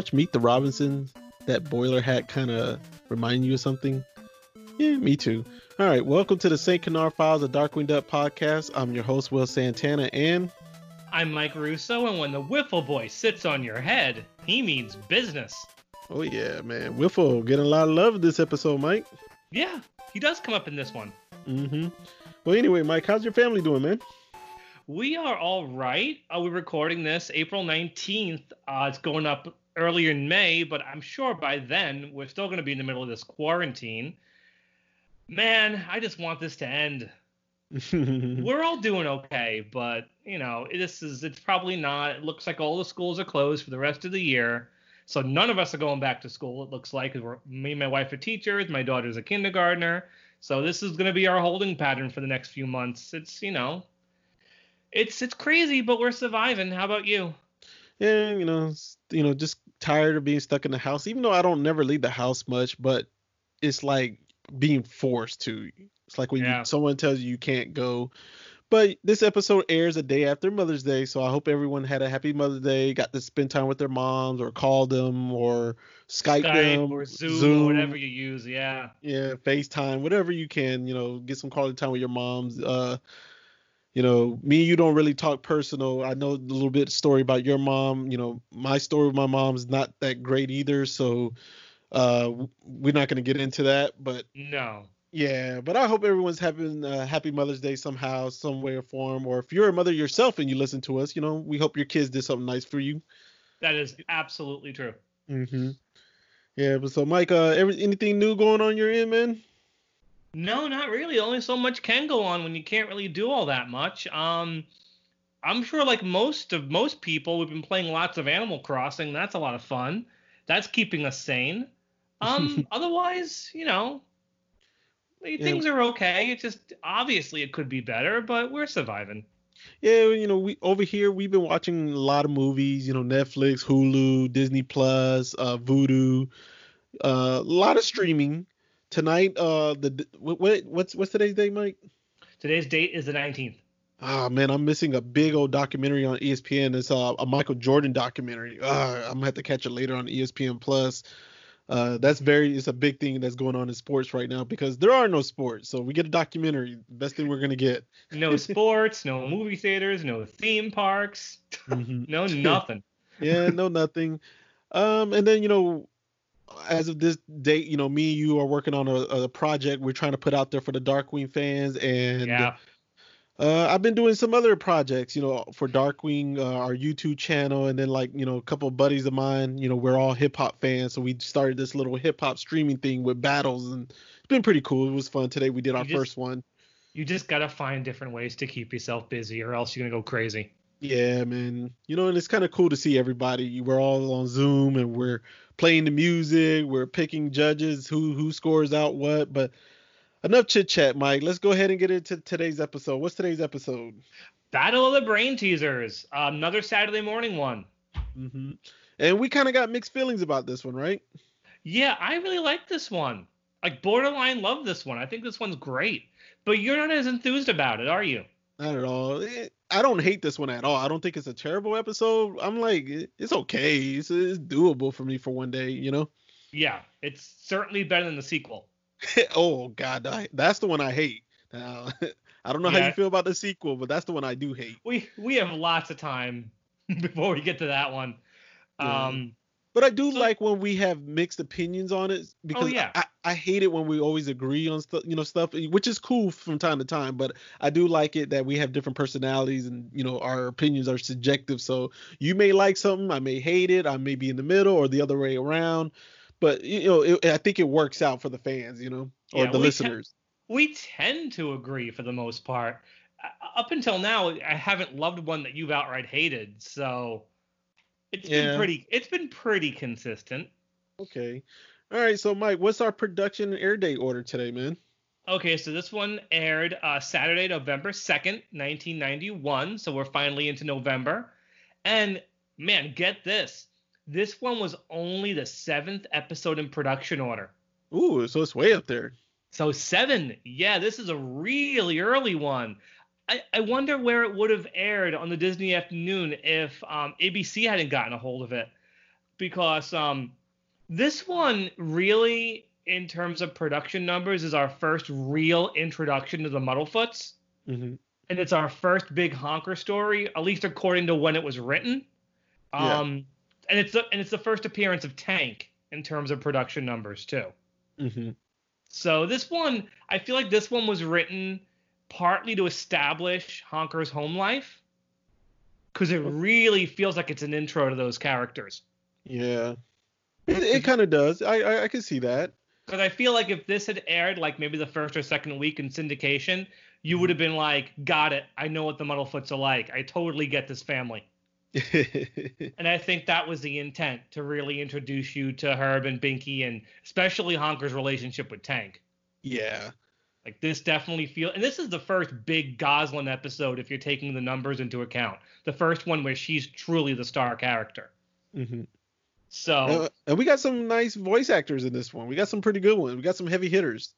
Have you ever watched Meet the Robinsons? That boiler hat kind of remind you of something? Yeah, me too. All right, welcome to the St. Canard Files, of Darkwing Duck podcast. I'm your host, Will Santana, and I'm Mike Russo, and when the Whiffle Boy sits on your head, he means business. Oh yeah, man, Whiffle getting a lot of love this episode, Mike. Yeah, he does come up in this one. Mm-hmm. Well, anyway, Mike, how's your family doing, man? We are all right. Uh, we're recording this April 19th. Uh, it's going up earlier in May, but I'm sure by then we're still going to be in the middle of this quarantine. Man, I just want this to end. we're all doing okay, but you know, this is it's probably not. It looks like all the schools are closed for the rest of the year. So none of us are going back to school. It looks like we're, me and my wife are teachers. My daughter's a kindergartner. So this is going to be our holding pattern for the next few months. It's you know, it's it's crazy, but we're surviving. How about you? Yeah, you know, you know, just tired of being stuck in the house. Even though I don't never leave the house much, but it's like being forced to. It's like when yeah. you, someone tells you you can't go. But this episode airs a day after Mother's Day, so I hope everyone had a happy Mother's Day, got to spend time with their moms, or call them, or Skype, Skype them, or Zoom, Zoom, or whatever you use. Yeah. Yeah, FaceTime, whatever you can. You know, get some quality time with your moms. Uh, you know, me and you don't really talk personal. I know a little bit story about your mom. You know, my story with my mom is not that great either, so uh, we're not gonna get into that. But no. Yeah, but I hope everyone's having a happy Mother's Day somehow, some way or form. Or if you're a mother yourself and you listen to us, you know, we hope your kids did something nice for you. That is absolutely true. Mm-hmm. Yeah, but so Mike, uh, every, anything new going on your end, man? No, not really. Only so much can go on when you can't really do all that much. Um, I'm sure, like most of most people, we've been playing lots of Animal Crossing. That's a lot of fun. That's keeping us sane. Um, otherwise, you know, things yeah. are okay. It's just obviously it could be better, but we're surviving. Yeah, you know, we over here we've been watching a lot of movies. You know, Netflix, Hulu, Disney Plus, uh, Vudu, uh, a lot of streaming tonight. Uh, the what, what's what's today's date, Mike? Today's date is the 19th. Ah oh, man, I'm missing a big old documentary on ESPN. It's uh, a Michael Jordan documentary. Uh, I'm gonna have to catch it later on ESPN Plus. Uh, that's very it's a big thing that's going on in sports right now because there are no sports. So we get a documentary. Best thing we're gonna get. no sports, no movie theaters, no theme parks, mm-hmm. no nothing. yeah, no nothing. Um, and then you know as of this date, you know, me and you are working on a, a project we're trying to put out there for the Darkwing fans, and yeah. uh, I've been doing some other projects, you know, for Darkwing, uh, our YouTube channel, and then like you know, a couple of buddies of mine, you know, we're all hip hop fans, so we started this little hip hop streaming thing with battles, and it's been pretty cool. It was fun. Today we did our just, first one. You just gotta find different ways to keep yourself busy, or else you're gonna go crazy. Yeah, man. You know, and it's kind of cool to see everybody. We're all on Zoom and we're playing the music. We're picking judges who who scores out what. But enough chit chat, Mike. Let's go ahead and get into today's episode. What's today's episode? Battle of the Brain Teasers. Another Saturday morning one. Mm-hmm. And we kind of got mixed feelings about this one, right? Yeah, I really like this one. Like borderline love this one. I think this one's great. But you're not as enthused about it, are you? Not at all. I don't hate this one at all. I don't think it's a terrible episode. I'm like, it's okay. It's, it's doable for me for one day, you know? Yeah, it's certainly better than the sequel. oh God, I, that's the one I hate. Now, I don't know yeah. how you feel about the sequel, but that's the one I do hate. We we have lots of time before we get to that one. Yeah. Um, but I do so, like when we have mixed opinions on it oh, because oh, yeah. I, I hate it when we always agree on stuff, you know, stuff, which is cool from time to time. But I do like it that we have different personalities and you know our opinions are subjective. So you may like something, I may hate it, I may be in the middle or the other way around. But you know, it, I think it works out for the fans, you know, or yeah, the listeners. Te- we tend to agree for the most part. Up until now, I haven't loved one that you've outright hated. So it's yeah. been pretty. It's been pretty consistent. Okay. All right. So, Mike, what's our production and air date order today, man? Okay, so this one aired uh, Saturday, November 2nd, 1991. So we're finally into November. And man, get this. This one was only the seventh episode in production order. Ooh, so it's way up there. So seven. Yeah, this is a really early one. I, I wonder where it would have aired on the Disney afternoon if um, ABC hadn't gotten a hold of it. because um, this one really, in terms of production numbers, is our first real introduction to the Muddlefoots. Mm-hmm. And it's our first big honker story, at least according to when it was written. Um, yeah. and it's the, and it's the first appearance of Tank in terms of production numbers too. Mm-hmm. So this one, I feel like this one was written partly to establish Honker's home life, because it really feels like it's an intro to those characters. Yeah, it, it kind of does. I, I I can see that. Because I feel like if this had aired like maybe the first or second week in syndication, you would have been like, "Got it. I know what the Muddlefoots are like. I totally get this family." and I think that was the intent to really introduce you to Herb and Binky and especially Honker's relationship with Tank. Yeah. Like this definitely feel and this is the first big Gosalyn episode if you're taking the numbers into account. The first one where she's truly the star character. Mm-hmm. So uh, and we got some nice voice actors in this one. We got some pretty good ones. We got some heavy hitters.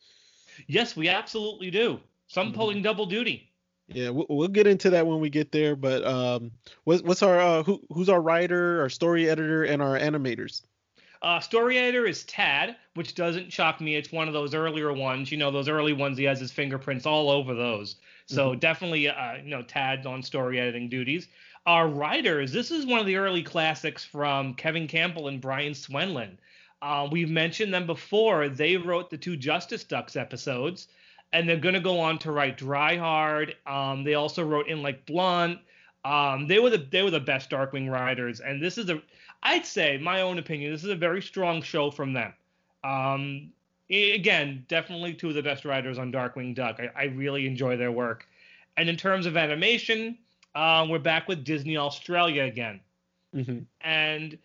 Yes, we absolutely do. Some mm-hmm. pulling double duty. Yeah, we'll, we'll, get into that when we get there. But um, what's, what's our uh, who, who's our writer, our story editor, and our animators? Uh, story editor is Tad, which doesn't shock me. It's one of those earlier ones. You know, those early ones. He has his fingerprints all over those. So mm-hmm. definitely, uh, you know, Tad's on story editing duties. Our writers. This is one of the early classics from Kevin Campbell and Brian Swenlin. Uh, we've mentioned them before. They wrote the two Justice Ducks episodes and they're going to go on to write Dry Hard. Um, they also wrote In Like Blunt. Um, they were the they were the best Darkwing writers, and this is a I'd say my own opinion. This is a very strong show from them. Um, again, definitely two of the best writers on Darkwing Duck. I, I really enjoy their work. And in terms of animation, uh, we're back with Disney Australia again, mm-hmm. and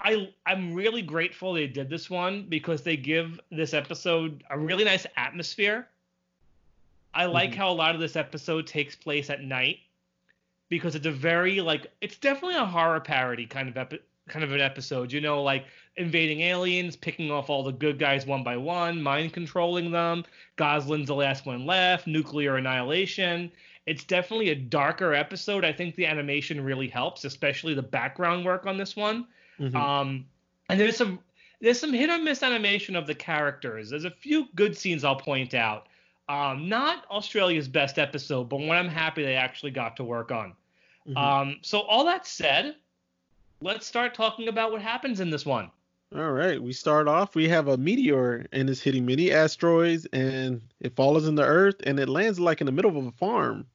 I I'm really grateful they did this one because they give this episode a really nice atmosphere I like mm-hmm. how a lot of this episode takes place at night because it's a very like it's definitely a horror parody kind of epi- kind of an episode. You know, like invading aliens, picking off all the good guys one by one, mind controlling them. Gosalyn's the last one left. Nuclear annihilation. It's definitely a darker episode. I think the animation really helps, especially the background work on this one. Mm-hmm. Um, and there's some there's some hit or miss animation of the characters. There's a few good scenes I'll point out. Um, not Australia's best episode, but one I'm happy they actually got to work on. Mm-hmm. Um, so all that said, let's start talking about what happens in this one. All right, we start off. We have a meteor and it's hitting many asteroids, and it falls in the Earth, and it lands like in the middle of a farm.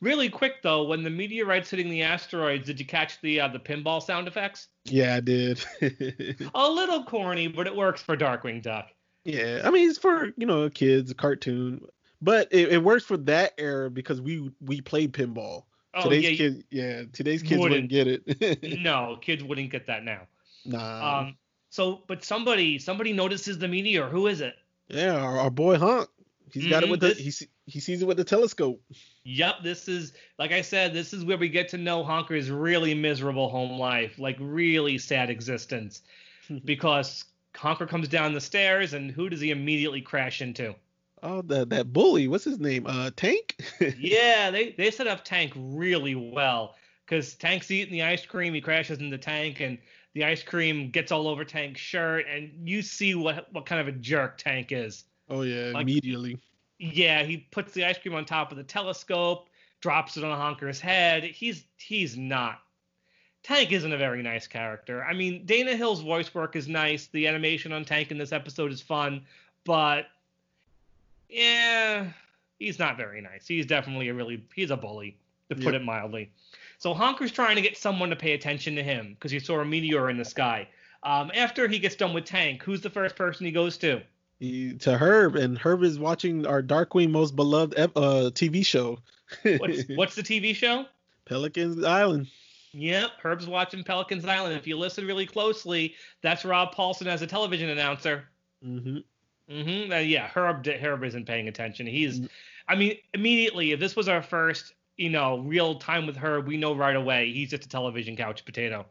Really quick though, when the meteorite's hitting the asteroids, did you catch the uh, the pinball sound effects? Yeah, I did. a little corny, but it works for Darkwing Duck. Yeah, I mean it's for you know kids, a cartoon, but it, it works for that era because we we played pinball. Oh, today's yeah, kids, yeah, today's kids wouldn't, wouldn't get it. no, kids wouldn't get that now. Nah. Um. So, but somebody somebody notices the meteor. Who is it? Yeah, our, our boy Honk. He's mm-hmm, got it mm-hmm, with this, the he he sees it with the telescope. Yep, this is like I said, this is where we get to know Honker's really miserable home life, like really sad existence, because Honker comes down the stairs, and who does he immediately crash into? Oh, that that bully. What's his name? Uh, Tank. yeah, they they set up Tank really well because Tank's eating the ice cream. He crashes in the tank, and the ice cream gets all over Tank's shirt, and you see what what kind of a jerk Tank is. Oh yeah, like, immediately. Yeah, he puts the ice cream on top of the telescope, drops it on Honker's head. He's he's not Tank isn't a very nice character. I mean, Dana Hill's voice work is nice. The animation on Tank in this episode is fun, but yeah, he's not very nice. He's definitely a really he's a bully, to put yep. it mildly. So Honker's trying to get someone to pay attention to him because he saw a meteor in the sky. Um, after he gets done with Tank, who's the first person he goes to? He, to Herb, and Herb is watching our Darkwing most beloved uh, TV show. what's, what's the TV show? Pelican's Island. Yep, Herb's watching Pelican's Island. If you listen really closely, that's Rob Paulsen as a television announcer. Mm-hmm. Mm-hmm. Uh, yeah, Herb Herb isn't paying attention. He's, mm-hmm. I mean, immediately if this was our first, you know, real time with Herb, we know right away he's just a television couch potato.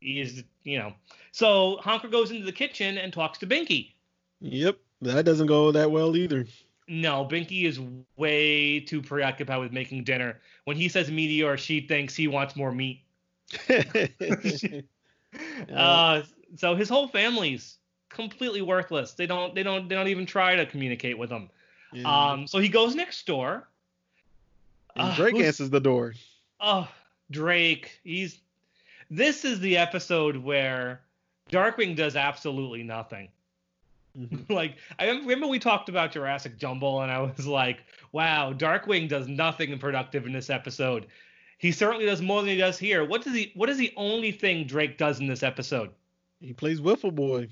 He's, you know, so Honker goes into the kitchen and talks to Binky. Yep, that doesn't go that well either. No, Binky is way too preoccupied with making dinner. When he says meteor, she thinks he wants more meat. Uh, so his whole family's completely worthless. They don't they don't they don't even try to communicate with him. Yeah. Um, so he goes next door. And uh, Drake uh, answers the door. Oh, Drake. He's this is the episode where Darkwing does absolutely nothing. Mm-hmm. like I remember we talked about Jurassic Jumble, and I was like, "Wow, Darkwing does nothing productive in this episode." He certainly does more than he does here. What does he? What is the only thing Drake does in this episode? He plays Whiffle Boy.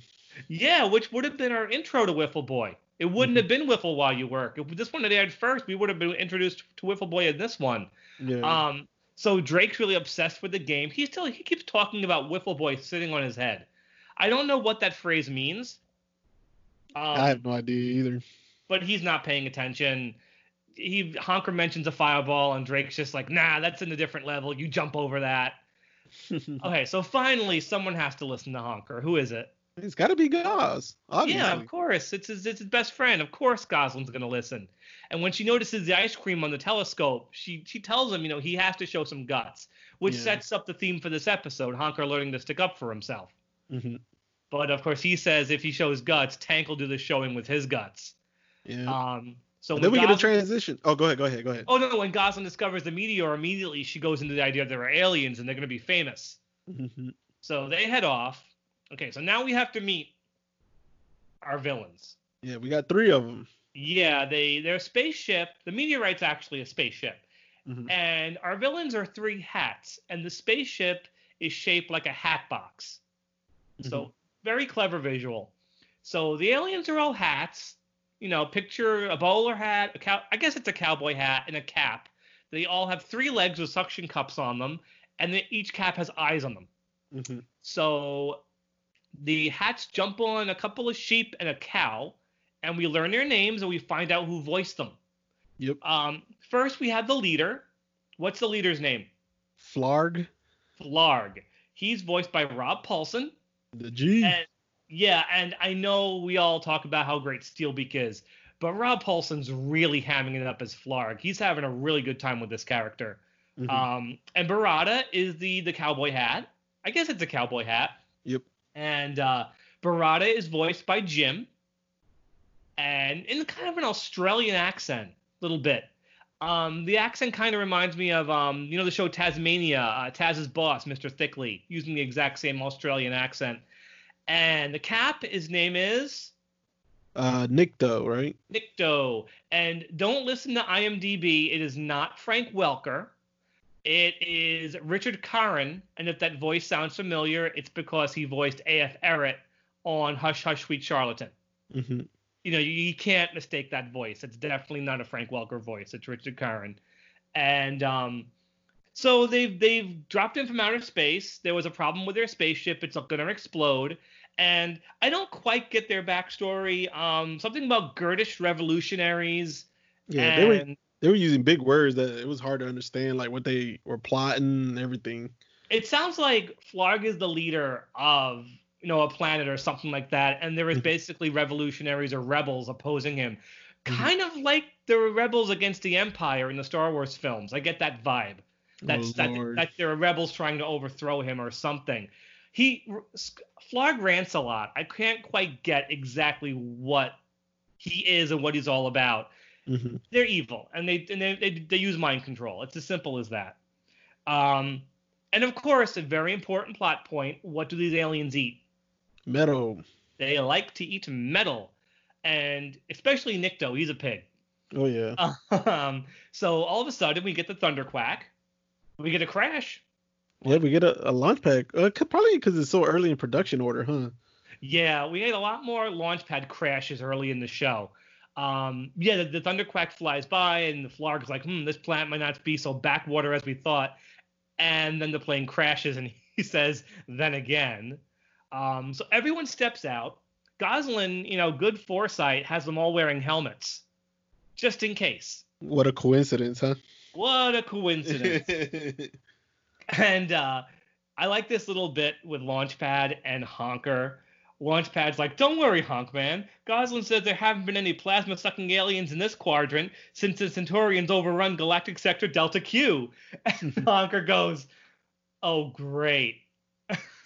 Yeah, which would have been our intro to Whiffle Boy. It wouldn't mm-hmm. have been Whiffle while you work. If this one had aired first, we would have been introduced to Whiffle Boy in this one. Yeah. Um. So Drake's really obsessed with the game. He still he keeps talking about Whiffle Boy sitting on his head. I don't know what that phrase means. Um, I have no idea either. But he's not paying attention. He Honker mentions a fireball, and Drake's just like, "Nah, that's in a different level. You jump over that." okay, so finally, someone has to listen to Honker. Who is it? It's got to be. Obviously. Yeah, of course. It's his, it's his best friend. Of course, Gosalyn's gonna listen. And when she notices the ice cream on the telescope, she she tells him, you know, he has to show some guts, which yeah. sets up the theme for this episode. Honker learning to stick up for himself. Mm-hmm. But of course, he says if he shows guts, Tank will do the showing with his guts. Yeah. Um. So then we Gosalyn, get a transition. Oh, go ahead, go ahead, go ahead. Oh no, when Gosalyn discovers the meteor, immediately she goes into the idea that there are aliens and they're going to be famous. Mm-hmm. So they head off. Okay, so now we have to meet our villains. Yeah, we got three of them. Yeah, they they're a spaceship. The meteorite's actually a spaceship, mm-hmm. and our villains are three hats, and the spaceship is shaped like a hat box. Mm-hmm. So very clever visual. So the aliens are all hats. You know, picture a bowler hat, a cow. I guess it's a cowboy hat and a cap. They all have three legs with suction cups on them, and then each cap has eyes on them. Mm-hmm. So the hats jump on a couple of sheep and a cow, and we learn their names and we find out who voiced them. Yep. Um, first we have the leader. What's the leader's name? Flarg. Flarg. He's voiced by Rob Paulsen. The G. And, yeah, and I know we all talk about how great Steelbeak is, but Rob Paulsen's really hamming it up as Flarg. He's having a really good time with this character. Mm-hmm. Um, and Barada is the the cowboy hat. I guess it's a cowboy hat. And uh, Barada is voiced by Jim, and in kind of an Australian accent, a little bit. Um, the accent kind of reminds me of, um, you know, the show Taz-Mania, uh, Taz's boss, Mr. Thickley, using the exact same Australian accent. And the cap, his name is uh, Nikto, right? Nikto. And don't listen to IMDb. It is not Frank Welker. It is Richard Karron, and if that voice sounds familiar, it's because he voiced A.F. Errett on Hush Hush Sweet Charlatan. Mm-hmm. You know, you, you, can't mistake that voice. It's definitely not a Frank Welker voice. It's Richard Karron, and um, so they've they've dropped in from outer space. There was a problem with their spaceship. It's going to explode, and I don't quite get their backstory. Um, something about Kurdish revolutionaries. Yeah, and, they were they were using big words that it was hard to understand, like what they were plotting and everything. It sounds like Flarg is the leader of you know a planet or something like that, and there is mm-hmm. basically revolutionaries or rebels opposing him, mm-hmm. kind of like the rebels against the Empire in the Star Wars films. I get that vibe. That's oh, that, that there are rebels trying to overthrow him or something. He Flarg rants a lot. I can't quite get exactly what he is and what he's all about. Mm-hmm. They're evil, and they and they, they, they use mind control. It's as simple as that. Um, and of course, a very important plot point: what do these aliens eat? Metal. They like to eat metal, and especially Nikto. He's a pig. Oh yeah. Um, so all of a sudden, we get the thunderquack. We get a crash. Yeah, we get a, a launch pad. Uh, probably because it's so early in production order, huh? Yeah, we had a lot more launch pad crashes early in the show. Um, yeah, the, the Thunderquack flies by, and the Flarg's like, hmm, this plant might not be so backwater as we thought. And then the plane crashes, and he says, then again. Um, so everyone steps out. Gosalyn, you know, good foresight, has them all wearing helmets, just in case. What a coincidence, huh? What a coincidence. and uh, I like this little bit with Launchpad and Honker Launchpad's like, don't worry, Honk Man. Gosalyn says there haven't been any plasma sucking aliens in this quadrant since the Centaurians overrun Galactic Sector Delta Q. And Honker goes, oh, great.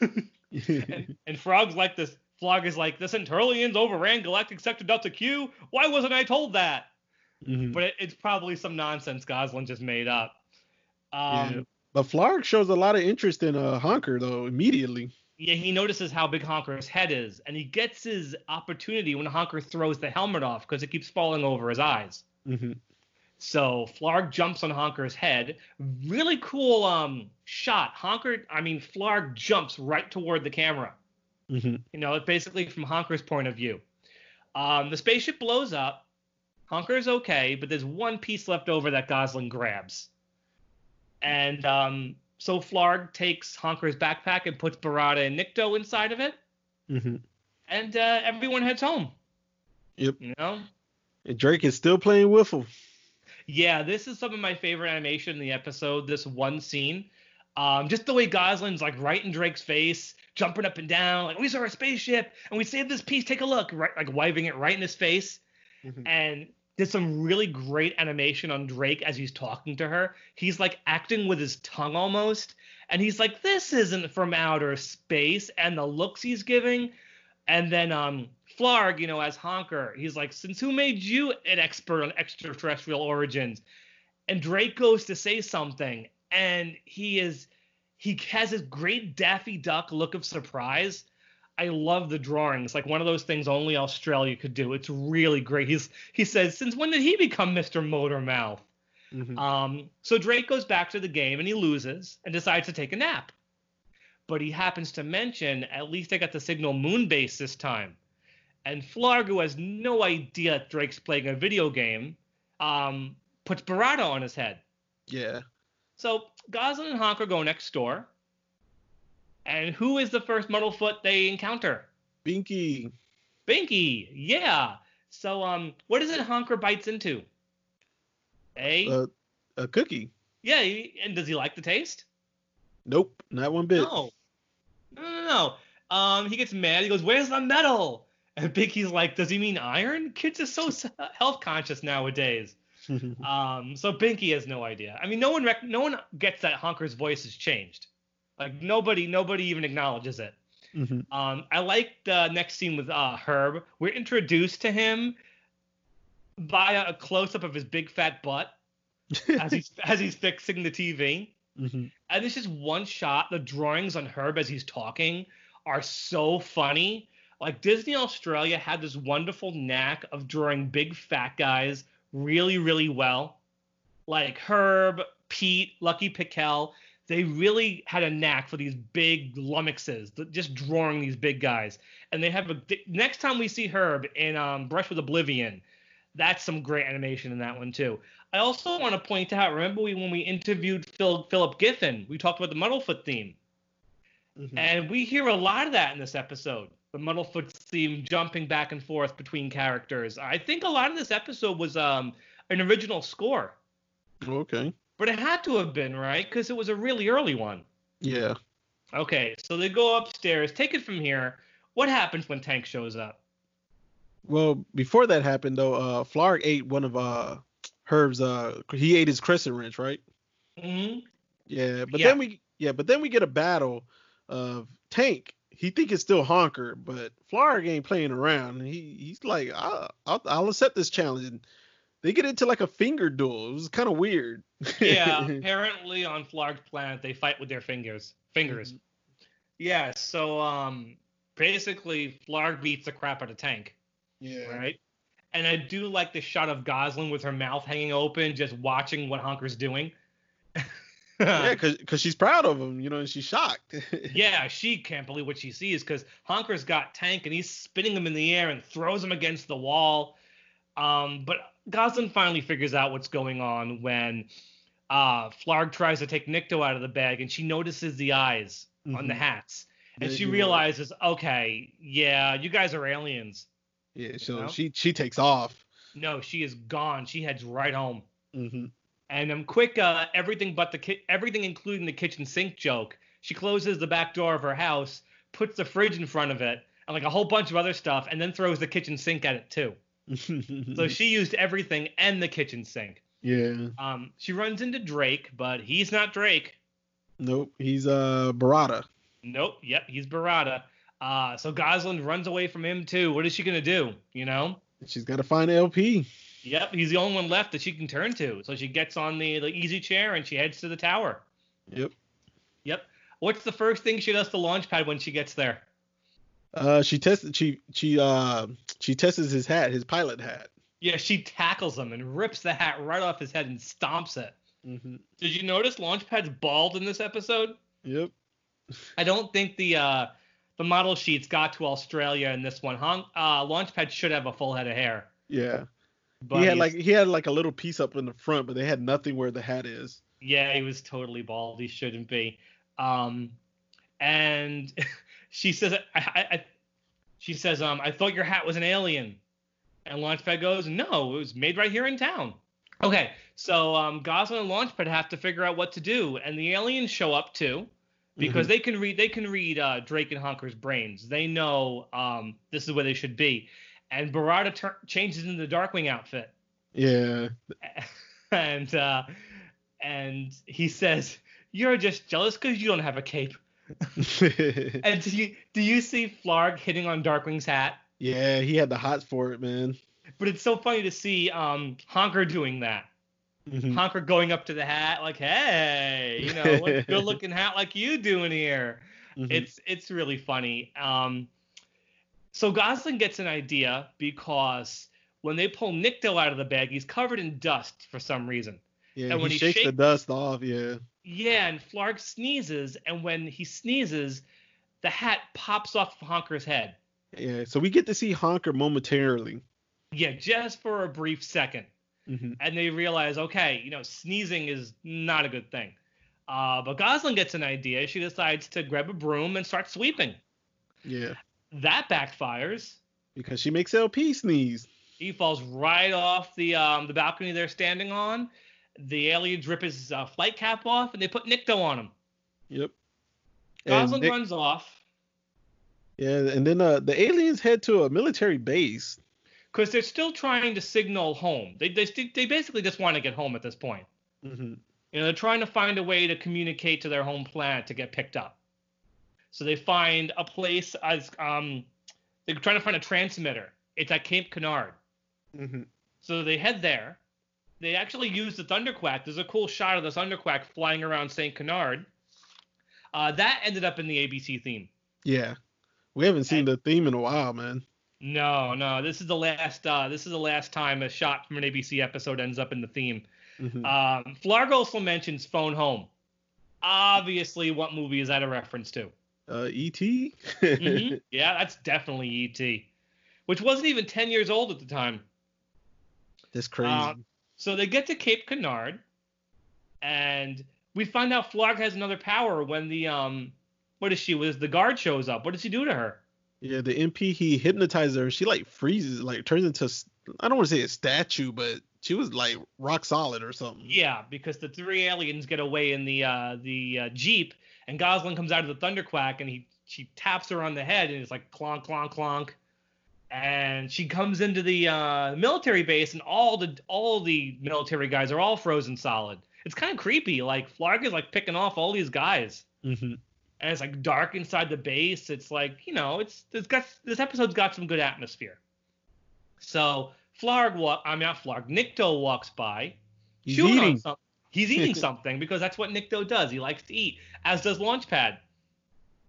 and, and Frog's like this. Flog is like, the Centurions overran Galactic Sector Delta Q. Why wasn't I told that? Mm-hmm. But it, it's probably some nonsense Gosalyn just made up. Um, yeah. But Flarg shows a lot of interest in uh, Honker though immediately. Yeah, he notices how big Honker's head is, and he gets his opportunity when Honker throws the helmet off because it keeps falling over his eyes. Mm-hmm. So Flarg jumps on Honker's head. Really cool um, shot. Honker, I mean, Flarg jumps right toward the camera. Mm-hmm. You know, basically from Honker's point of view. Um, the spaceship blows up. Honker is okay, but there's one piece left over that Gosalyn grabs. And um, so Flarg takes Honker's backpack and puts Barada and Nikto inside of it. Mm-hmm. And uh, everyone heads home. Yep. You know? And Drake is still playing Whiffle. Yeah, this is some of my favorite animation in the episode. This one scene, um, just the way Gosalyn's like right in Drake's face, jumping up and down, like we saw a spaceship and we saved this piece. Take a look, right, like wiping it right in his face, mm-hmm. and did some really great animation on Drake as he's talking to her. He's like acting with his tongue almost, and he's like, "This isn't from outer space," and the looks he's giving, and then um Flarg, you know, as Honker, he's like, since who made you an expert on extraterrestrial origins? And Drake goes to say something, and he is he has this great Daffy Duck look of surprise. I love the drawings, like one of those things only Australia could do. It's really great. He's he says, since when did he become Mr. Motormouth? Mm-hmm. Um, so Drake goes back to the game and he loses and decides to take a nap. But he happens to mention, at least I got the signal moon base this time and Flargo has no idea Drake's playing a video game, um, puts Barada on his head. Yeah. So Gosalyn and Honker go next door. And who is the first Muddlefoot they encounter? Binky. Binky, yeah. So um, what is it Honker bites into? A uh, a cookie. Yeah, and does he like the taste? Nope, not one bit. No. No, no, no. Um, he gets mad. He goes, "Where's the metal?" And Binky's like, does he mean iron? Kids are so health conscious nowadays. um, so Binky has no idea. I mean, no one rec- no one gets that Honker's voice has changed. Like nobody nobody even acknowledges it. Mm-hmm. Um, I like the next scene with uh, Herb. We're introduced to him via a close up of his big fat butt as he's as he's fixing the TV. Mm-hmm. And it's just one shot. The drawings on Herb as he's talking are so funny like Disney Australia had this wonderful knack of drawing big fat guys really, really well. Like Herb, Pete, Lucky Piquel, they really had a knack for these big lummoxes, just drawing these big guys. And they have a next time we see Herb in um, Brush with Oblivion, that's some great animation in that one too. I also want to point out, remember we, when we interviewed Phil, Philip Giffin, we talked about the Muddlefoot theme. Mm-hmm. And we hear a lot of that in this episode the Muddlefoot theme jumping back and forth between characters. I think a lot of this episode was um an original score. Okay. But it had to have been, right? Because it was a really early one. Yeah. Okay, so they go upstairs. Take it from here. What happens when Tank shows up? Well, before that happened though, uh Flarg ate one of uh Herb's uh he ate his crescent wrench, right? Mm-hmm. Yeah, but yeah. then we yeah, but then we get a battle of Tank he think it's still Honker, but Flarg ain't playing around. He he's like, I'll, I'll, I'll accept this challenge. And they get into like a finger duel. It was kind of weird. Yeah, apparently on Flarg's planet they fight with their fingers. Fingers. Mm-hmm. Yeah, so um basically Flarg beats the crap out of Tank. Yeah. Right? And I do like the shot of Gosalyn with her mouth hanging open, just watching what Honker's doing. yeah, because she's proud of him, you know, and she's shocked. yeah, she can't believe what she sees because Honker's got Tank and he's spinning him in the air and throws him against the wall. Um, but Gosalyn finally figures out what's going on when uh, Flarg tries to take Nikto out of the bag and she notices the eyes mm-hmm. on the mm-hmm. hats. And yeah, she realizes, are. okay, yeah, you guys are aliens. Yeah, so you know? she she takes off. No, she is gone. She heads right home. Mm-hmm. And um, quick, uh, everything but the ki- everything, including the kitchen sink joke. She closes the back door of her house, puts the fridge in front of it, and like a whole bunch of other stuff, and then throws the kitchen sink at it too. So she used everything and the kitchen sink. Yeah. Um, she runs into Drake, but he's not Drake. Nope, he's uh Barada. Nope. Yep. He's Barada. Uh, so Gosalyn runs away from him too. What is she gonna do? You know? She's got to find LP. Yep. He's the only one left that she can turn to. So she gets on the, the easy chair and she heads to the tower. Yep. Yep. What's the first thing she does to Launchpad when she gets there? Uh, she tests. She she uh she tests his hat, his pilot hat. Yeah, she tackles him and rips the hat right off his head and stomps it. Mm-hmm. Did you notice Launchpad's bald in this episode? Yep. I don't think the uh, the model sheets got to Australia in this one. Hon- uh, Launchpad should have a full head of hair. Yeah. But he had like he had like a little piece up in the front, but they had nothing where the hat is. Yeah, he was totally bald. He shouldn't be. Um, and she says, I, I, I, she says, um, I thought your hat was an alien. And Launchpad goes, No, it was made right here in town. Okay, so um, Gosalyn and Launchpad have to figure out what to do, and the aliens show up too, because mm-hmm. they can read they can read uh, Drake and Honker's brains. They know um, this is where they should be, and Barada ter- changes into the Darkwing outfit. Yeah. and uh, and he says, "You're just jealous because you don't have a cape." and do you do you see Flarg hitting on Darkwing's hat? Yeah, he had the hots for it, man. But it's so funny to see um, Honker doing that. Mm-hmm. Honker going up to the hat like, "Hey, you know, what good looking hat like you doing here?" Mm-hmm. It's it's really funny. Um, so Gosalyn gets an idea because when they pull Nikto out of the bag, he's covered in dust for some reason. Yeah, and when he, he shakes shake, the dust off. Yeah. Yeah, and Flarg sneezes, and when he sneezes, the hat pops off of Honker's head. Yeah, so we get to see Honker momentarily. Yeah, just for a brief 2nd mm-hmm. And they realize, okay, you know, sneezing is not a good thing. Uh, but Gosalyn gets an idea. She decides to grab a broom and start sweeping. Yeah. That backfires. Because she makes LP sneeze. He falls right off the um, the balcony they're standing on. The aliens rip his uh, flight cap off and they put Nikto on him. Yep. Gosalyn Nick- runs off. Yeah, and then uh, the aliens head to a military base. Because they're still trying to signal home. They, they, they basically just want to get home at this point. Mm-hmm. You know, they're trying to find a way to communicate to their home planet to get picked up. So they find a place as um, they're trying to find a transmitter. It's at Cape Canard. Mm-hmm. So they head there. They actually use the Thunderquack. There's a cool shot of the Thunderquack flying around St. Canard. Uh, that ended up in the ABC theme. Yeah, we haven't seen and, the theme in a while, man. No, no, this is the last. Uh, this is the last time a shot from an ABC episode ends up in the theme. Mm-hmm. Um, Flarg also mentions "Phone Home." Obviously, what movie is that a reference to? Uh, E.T. mm-hmm. Yeah, that's definitely E.T. Which wasn't even ten years old at the time. That's crazy. Uh, so they get to Cape Canard, and we find out Flarg has another power when the um, what is she? Was the guard shows up? What does he do to her? Yeah, the MP he hypnotizes her. She like freezes, like turns into I don't want to say a statue, but she was like rock solid or something. Yeah, because the three aliens get away in the uh, the uh, jeep, and Gosalyn comes out of the thunderquack, and he she taps her on the head, and it's like clonk clonk clonk and she comes into the uh, military base, and all the all the military guys are all frozen solid. It's kind of creepy. Like Flarg is like picking off all these guys, mm-hmm. and it's like dark inside the base. It's like you know, it's it's got this episode's got some good atmosphere. So Flarg walk, I'm not Flarg. Nikto walks by, He's eating. Something. He's eating something because that's what Nikto does. He likes to eat, as does Launchpad.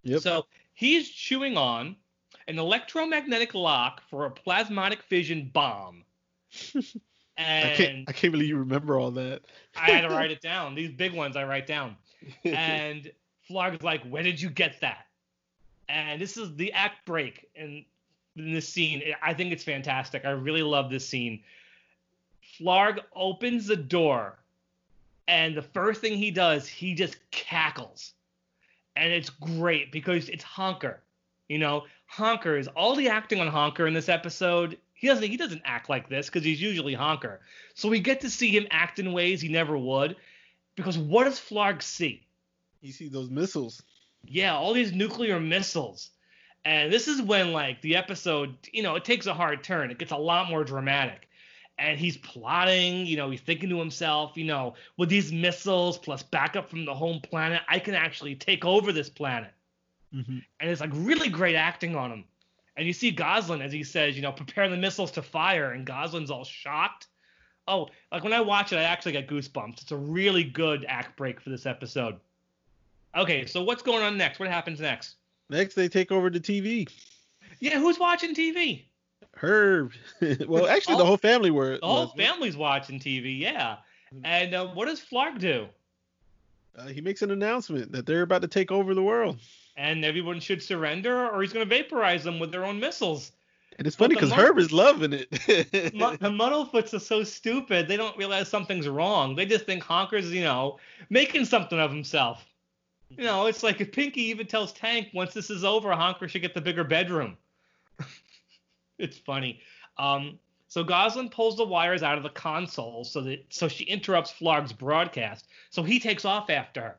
Yep. So he's chewing on an electromagnetic lock for a plasmonic fission bomb. And I can't, I can't believe you remember all that. I had to write it down. These big ones I write down. And Flarg's like, where did you get that? And this is the act break in, in this scene. I think it's fantastic. I really love this scene. Flarg opens the door, and the first thing he does, he just cackles. And it's great because it's Honker. You know, Honker is all the acting on Honker in this episode. He doesn't he doesn't act like this because he's usually Honker. So we get to see him act in ways he never would. Because what does Flarg see? You see those missiles. Yeah, all these nuclear missiles. And this is when like the episode, you know, it takes a hard turn. It gets a lot more dramatic. And he's plotting, you know, he's thinking to himself, you know, with these missiles plus backup from the home planet, I can actually take over this planet. Mm-hmm. and it's like really great acting on him. And you see Gosalyn as he says, you know, prepare the missiles to fire, and Gosalyn's all shocked. Oh, like when I watch it, I actually get goosebumps. It's a really good act break for this episode. Okay, so what's going on next? What happens next? Next, they take over the TV. Yeah, who's watching TV? Herb. well, actually, all, the whole family were. The whole family's watching TV. Yeah. And uh, what does Flarg do? Uh, he makes an announcement that they're about to take over the world. And everyone should surrender, or he's going to vaporize them with their own missiles. And it's funny because Herb is loving it. the Muddlefoots are so stupid; they don't realize something's wrong. They just think Honker's, you know, making something of himself. You know, it's like if Binky even tells Tank once this is over, Honker should get the bigger bedroom. it's funny. Um, so Gosalyn pulls the wires out of the console so that so she interrupts Flarg's broadcast. So he takes off after her.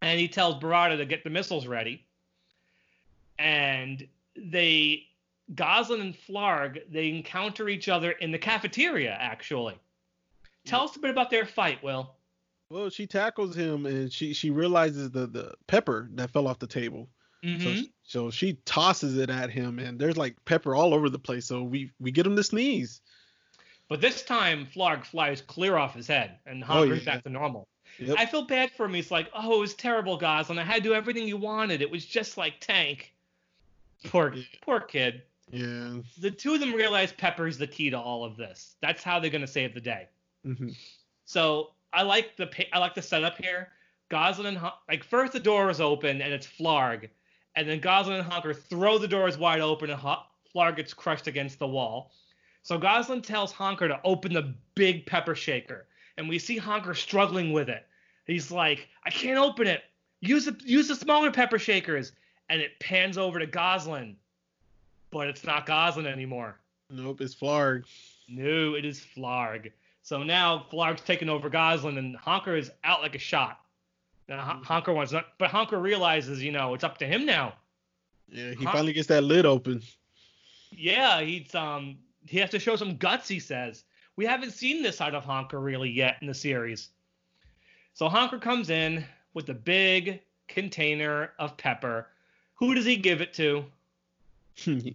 And he tells Barada to get the missiles ready. And they Gosalyn and Flarg, they encounter each other in the cafeteria, actually. Tell us a bit about their fight, Will. Well, she tackles him and she she realizes the the pepper that fell off the table. Mm-hmm. So, so she tosses it at him, and there's like pepper all over the place. So we we get him to sneeze. But this time, Flarg flies clear off his head, and Honker's oh, yeah. back to normal. Yep. I feel bad for him. He's like, oh, it was terrible, Gosalyn. I had to do everything you wanted. It was just like Tank. Poor, yeah. poor kid. Yeah. The two of them realize Pepper's the key to all of this. That's how they're gonna save the day. Mm-hmm. So I like the I like the setup here. Gosalyn and like first the door is open and it's Flarg, and then Gosalyn and Honker throw the doors wide open and Flarg gets crushed against the wall. So Gosalyn tells Honker to open the big pepper shaker, and we see Honker struggling with it. He's like, I can't open it. Use the use the smaller pepper shakers, and it pans over to Gosalyn, but it's not Gosalyn anymore. Nope, it's Flarg. No, it is Flarg. So now Flarg's taking over Gosalyn, and Honker is out like a shot. Now, mm-hmm. Honker wants not, but Honker realizes, you know, it's up to him now. Yeah, he Hon- finally gets that lid open. Yeah, he's um he has to show some guts. He says we haven't seen this side of Honker really yet in the series. So Honker comes in with a big container of pepper. Who does he give it to? he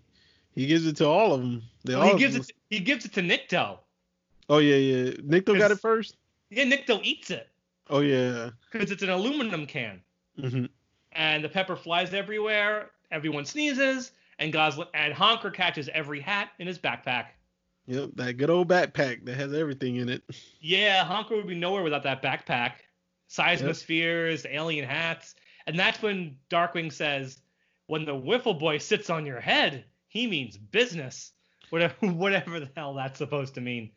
gives it to all of them. They well, all he gives it. To, he gives it to Nikto. Oh yeah, yeah. Nikto got it first. Yeah, Nikto eats it. Oh yeah. Because it's an aluminum can. Mm-hmm. And the pepper flies everywhere. Everyone sneezes, and Gosalyn and Honker catches every hat in his backpack. Yep, that good old backpack that has everything in it. Yeah, Honker would be nowhere without that backpack. Seismospheres, yep. alien hats, and that's when Darkwing says, "When the Whiffle Boy sits on your head, he means business." Whatever, whatever the hell that's supposed to mean.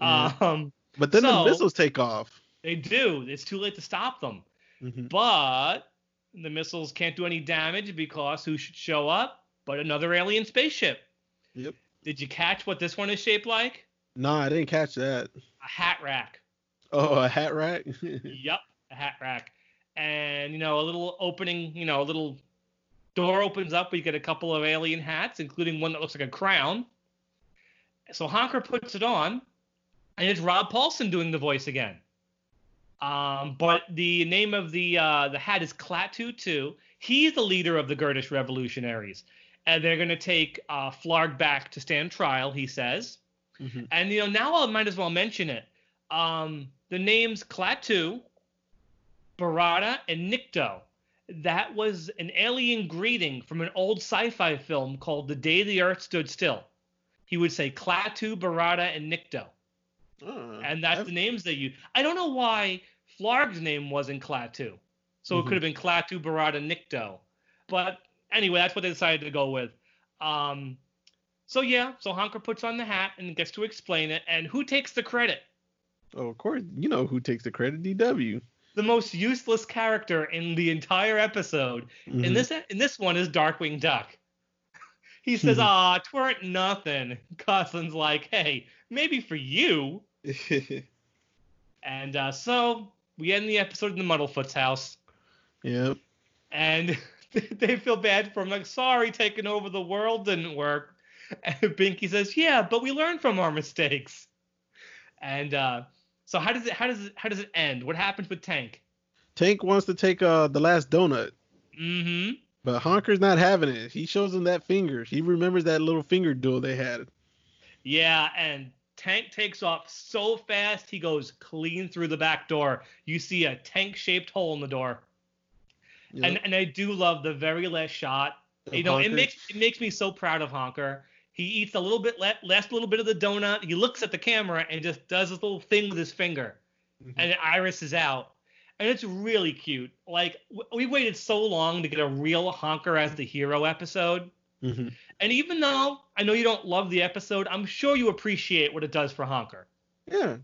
Yeah. Um, but then so, the missiles take off. They do. It's too late to stop them. Mm-hmm. But the missiles can't do any damage because who should show up but another alien spaceship? Yep. Did you catch what this one is shaped like? No, I didn't catch that. A hat rack. Oh, a hat rack? yep, a hat rack. And, you know, a little opening, you know, a little door opens up. We get a couple of alien hats, including one that looks like a crown. So Honker puts it on, and it's Rob Paulsen doing the voice again. Um, but the name of the uh, the hat is Klaatu too. He's the leader of the Girdish revolutionaries, and they're going to take uh, Flarg back to stand trial. He says, mm-hmm. and you know now I might as well mention it. Um, the names Klaatu, Barada, and Nikto. That was an alien greeting from an old sci-fi film called The Day the Earth Stood Still. He would say Klaatu, Barada, and Nikto. Uh, and that's I've... the names they use. I don't know why Flarg's name wasn't Klaatu. So mm-hmm. it could have been Klaatu Barada Nikto. But anyway, that's what they decided to go with. Um, so yeah, so Honker puts on the hat and gets to explain it. And who takes the credit? Oh, of course, you know who takes the credit. DW. The most useless character in the entire episode. Mm-hmm. In this in this one is Darkwing Duck. he says, "Ah, mm-hmm. tweren't nothing." Gosalyn's like, "Hey, maybe for you." and uh, so we end the episode in the Muddlefoot's house. Yep. And they feel bad for him, like, sorry, taking over the world didn't work. And Binky says, yeah, but we learned from our mistakes. And uh, so how does it how does it how does it end? What happens with Tank? Tank wants to take uh, the last donut. Mm-hmm. But Honker's not having it. He shows him that finger. He remembers that little finger duel they had. Yeah, and Tank takes off so fast he goes clean through the back door. You see a tank-shaped hole in the door. Yep. And and I do love the very last shot. You know, Honker. it makes it makes me so proud of Honker. He eats a little bit last little bit of the donut. He looks at the camera and just does this little thing with his finger, mm-hmm. and Iris is out and it's really cute. Like we waited so long to get a real Honker as the hero episode. Mm-hmm. And even though I know you don't love the episode, I'm sure you appreciate what it does for Honker. Yeah.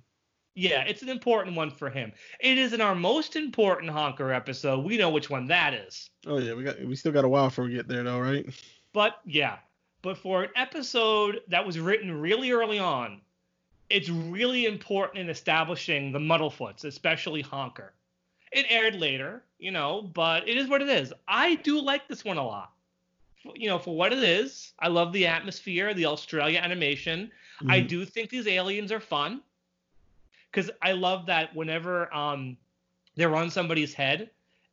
Yeah, it's an important one for him. It is in our most important Honker episode. We know which one that is. Oh yeah, we got we still got a while before we get there though, right? But yeah, but for an episode that was written really early on, it's really important in establishing the Muddlefoots, especially Honker. It aired later, you know, but it is what it is. I do like this one a lot. You know, for what it is, I love the atmosphere, the Australia animation. Mm-hmm. I do think these aliens are fun because I love that whenever um, they're on somebody's head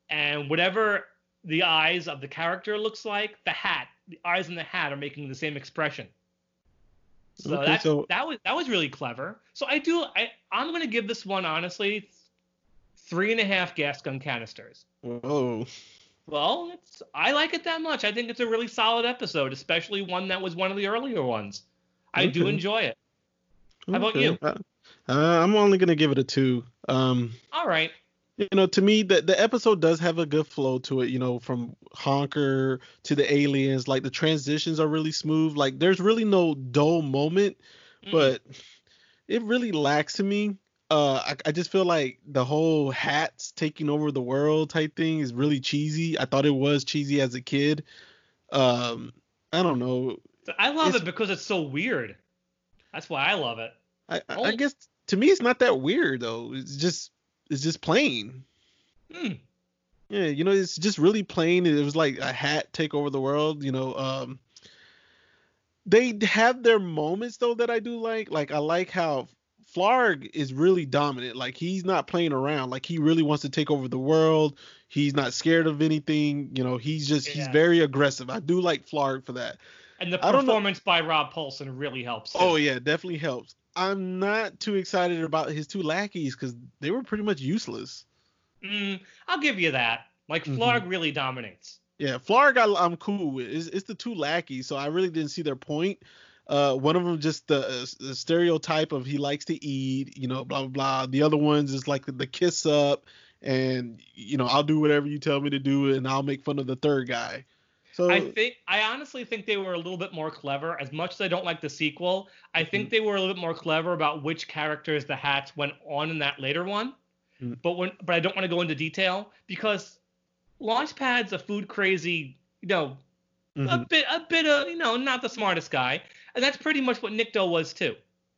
and whatever the eyes of the character looks like, the hat, the eyes in the hat are making the same expression. So okay, that so... that was that was really clever. So I do I I'm gonna give this one honestly three and a half gas gun canisters. Whoa. Well, it's I like it that much. I think it's a really solid episode, especially one that was one of the earlier ones. I okay. do enjoy it. How okay. about you? Uh, uh, I'm only gonna give it a two. Um, All right. You know, to me, the the episode does have a good flow to it. You know, from Honker to the aliens, like the transitions are really smooth. Like there's really no dull moment, mm. but it really lacks to me uh I, I, just feel like the whole hats taking over the world type thing is really cheesy. I thought it was cheesy as a kid. Um I don't know. I love it's, it because it's so weird. That's why I love it. I, I guess to me it's not that weird though. It's just it's just plain. Hmm. Yeah, you know, it's just really plain. It was like a hat take over the world, you know. Um they have their moments though that I do like. Like I like how Flarg is really dominant. Like he's not playing around. Like he really wants to take over the world. He's not scared of anything. You know, he's just yeah. he's very aggressive. I do like Flarg for that. And the performance by Rob Paulsen really helps. Too. Oh yeah, definitely helps. I'm not too excited about his two lackeys because they were pretty much useless. Mm, I'll give you that. Like Flarg mm-hmm. really dominates. Yeah, Flarg I, am cool with. It's, it's the two lackeys, so I really didn't see their point. Uh, one of them just the, uh, the, stereotype of he likes to eat, you know, blah blah blah. The other ones is like the, the kiss up, and you know, I'll do whatever you tell me to do, and I'll make fun of the third guy. So I think I honestly think they were a little bit more clever. As much as I don't like the sequel, I think mm-hmm. they were a little bit more clever about which characters the hats went on in that later one. Mm-hmm. But when but I don't want to go into detail because Launchpad's a food crazy, you know, mm-hmm. a bit a bit of you know not the smartest guy, and that's pretty much what Nikto was too.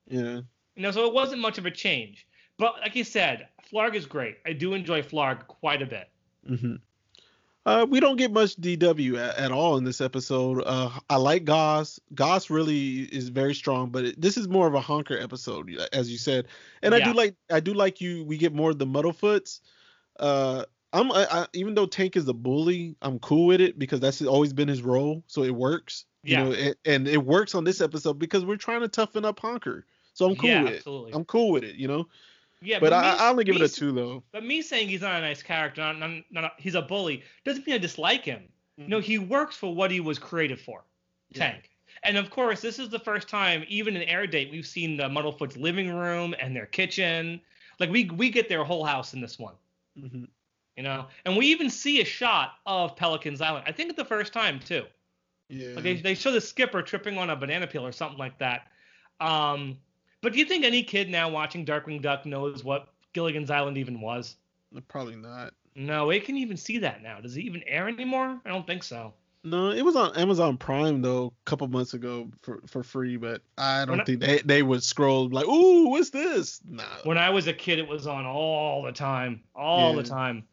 Yeah. You know, so it wasn't much of a change. But like you said, Flarg is great. I do enjoy Flarg quite a bit. Uh, we don't get much DW at, at all in this episode. Uh, I like Goss. Goss really is very strong, but it, this is more of a honker episode, as you said. And yeah. I do like I do like you. We get more of the Muddlefoots. Uh, I'm I, I, even though Tank is a bully, I'm cool with it because that's always been his role, so it works. You yeah. know, it, and it works on this episode because we're trying to toughen up Honker. So I'm cool yeah, with absolutely. it. I'm cool with it, you know. Yeah, but, but me, I, I only give me, it a two though. But me saying he's not a nice character, not, not, not, he's a bully, doesn't mean I dislike him. Mm-hmm. No, he works for what he was created for. Tank. Yeah. And of course, this is the first time, even in air date, we've seen the Muddlefoot's living room and their kitchen. Like we we get their whole house in this one. Mm-hmm. You know, and we even see a shot of Pelican's Island. I think it's the first time too. Yeah. Like they, they show the skipper tripping on a banana peel or something like that. Um, but do you think any kid now watching Darkwing Duck knows what Gilligan's Island even was? Probably not. No, it can even see that now. Does it even air anymore? I don't think so. No, it was on Amazon Prime though a couple months ago for, for free, but I don't when think I, they they would scroll like, "Ooh, what's this?" Nah. When I was a kid, it was on all the time, all yeah. the time.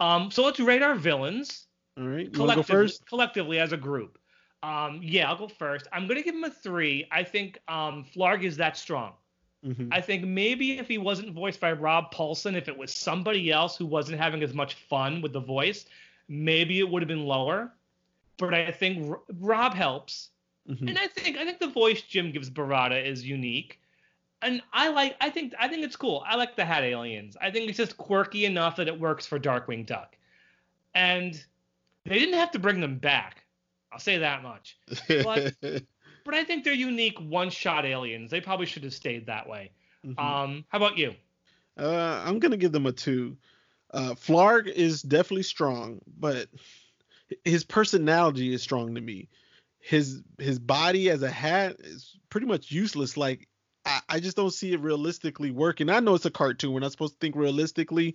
Um, so let's rate our villains. All right, you go first? Collectively as a group. Um, yeah, I'll go first. I'm gonna give him a three. I think um, Flarg is that strong. Mm-hmm. I think maybe if he wasn't voiced by Rob Paulsen, if it was somebody else who wasn't having as much fun with the voice, maybe it would have been lower. But I think Rob helps, mm-hmm. and I think I think the voice Jim gives Barada is unique, and I like I think I think it's cool. I like the Hat Aliens. I think it's just quirky enough that it works for Darkwing Duck, and they didn't have to bring them back. I'll say that much. But, but I think they're unique one-shot aliens. They probably should have stayed that way. Mm-hmm. Um, how about you? Uh, I'm gonna give them a two. Uh, Flarg is definitely strong, but his personality is strong to me. His his body as a hat is pretty much useless. Like I, I just don't see it realistically working. I know it's a cartoon. We're not supposed to think realistically.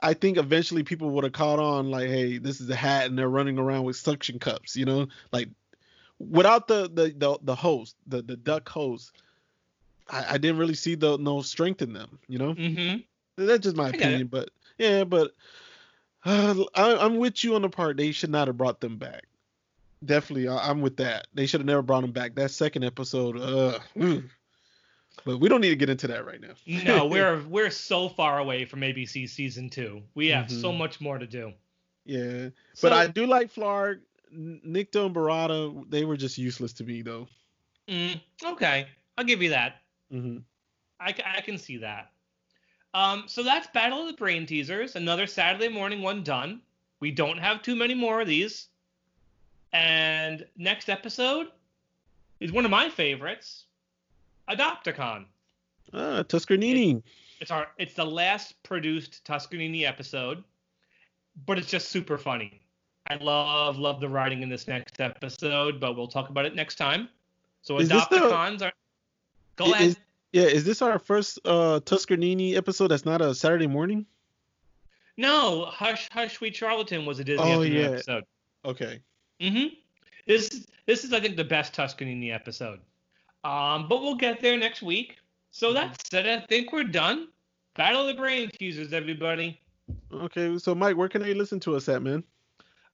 I think eventually people would have caught on like, hey, this is a hat, and they're running around with suction cups. You know, like without the the the, the host, the the duck host, I, I didn't really see the no strength in them. You know, mm-hmm. that's just my opinion. But yeah, but uh, I, am with you on the part they should not have brought them back. Definitely, I, am with that. They should have never brought them back. That second episode, uh, mm. But we don't need to get into that right now. no, we're we're so far away from ABC season two. We have mm-hmm. so much more to do. Yeah, so, but I do like Flarg, Nikto, and Barada. They were just useless to me though. Mm, okay, I'll give you that. Mm-hmm. I, I can see that. Um, so that's Battle of the Brain Teasers. Another Saturday morning one done. We don't have too many more of these. And next episode is one of my favorites, Adopt-a-Con. Ah, Tuskernini. It, it's our it's the last produced Tuskernini episode, but it's just super funny. I love love the writing in this next episode, but we'll talk about it next time. So is Adopt-a-Cons the, are. Go is, ahead. Yeah, is this our first uh Tuskernini episode that's not a Saturday morning? No, Hush Hush Sweet Charlatan was a Disney oh, yeah. episode. Okay. Mhm. This this is I think the best Tuskernini episode. Um, but we'll get there next week. So mm-hmm. that's it. I think we're done. Battle of the Brain Teasers, everybody. Okay, so Mike, where can they listen to us at, man?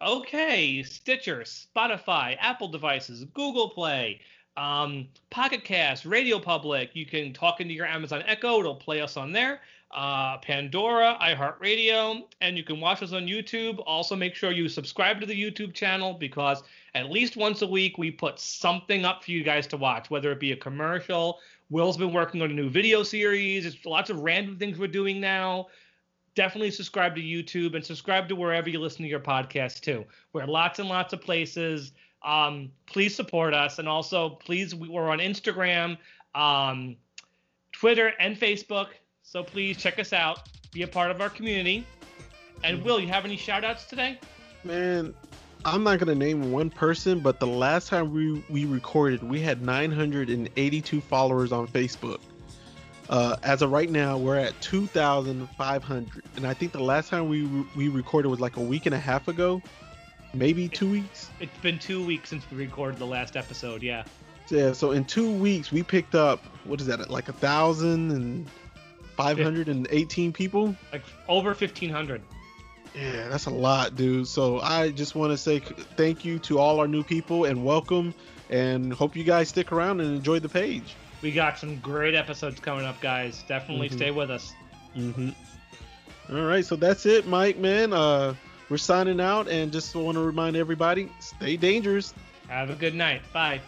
Okay, Stitcher, Spotify, Apple devices, Google Play, um, Pocket Cast, Radio Public. You can talk into your Amazon Echo. It'll play us on there. Uh, Pandora, iHeartRadio, and you can watch us on YouTube. Also, make sure you subscribe to the YouTube channel because at least once a week we put something up for you guys to watch, whether it be a commercial. Will's been working on a new video series. It's lots of random things we're doing now. Definitely subscribe to YouTube and subscribe to wherever you listen to your podcast too. We're lots and lots of places. Um, please support us, and also please we're on Instagram, um, Twitter, and Facebook. So please check us out, be a part of our community. And Will, you have any shout outs today? Man, I'm not gonna name one person, but the last time we we recorded, we had 982 followers on Facebook. Uh, as of right now, we're at 2,500, and I think the last time we we recorded was like a week and a half ago maybe two weeks. It's been two weeks since we recorded the last episode. Yeah. Yeah. So in two weeks, we picked up what is that? Like a thousand and five hundred and eighteen people. Like over fifteen hundred. Yeah, that's a lot, dude. So I just want to say thank you to all our new people and welcome, and hope you guys stick around and enjoy the page. We got some great episodes coming up, guys. Definitely mm-hmm. stay with us. Mm-hmm. All right, so that's it, Mike. Man, uh, we're signing out and just want to remind everybody stay dangerous. Have a good night. Bye.